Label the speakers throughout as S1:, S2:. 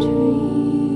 S1: dream.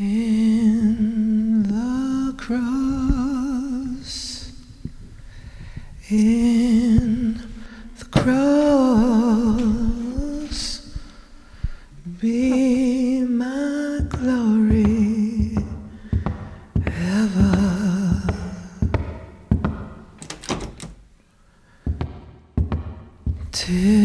S1: In the cross, in the cross, be my glory ever. Till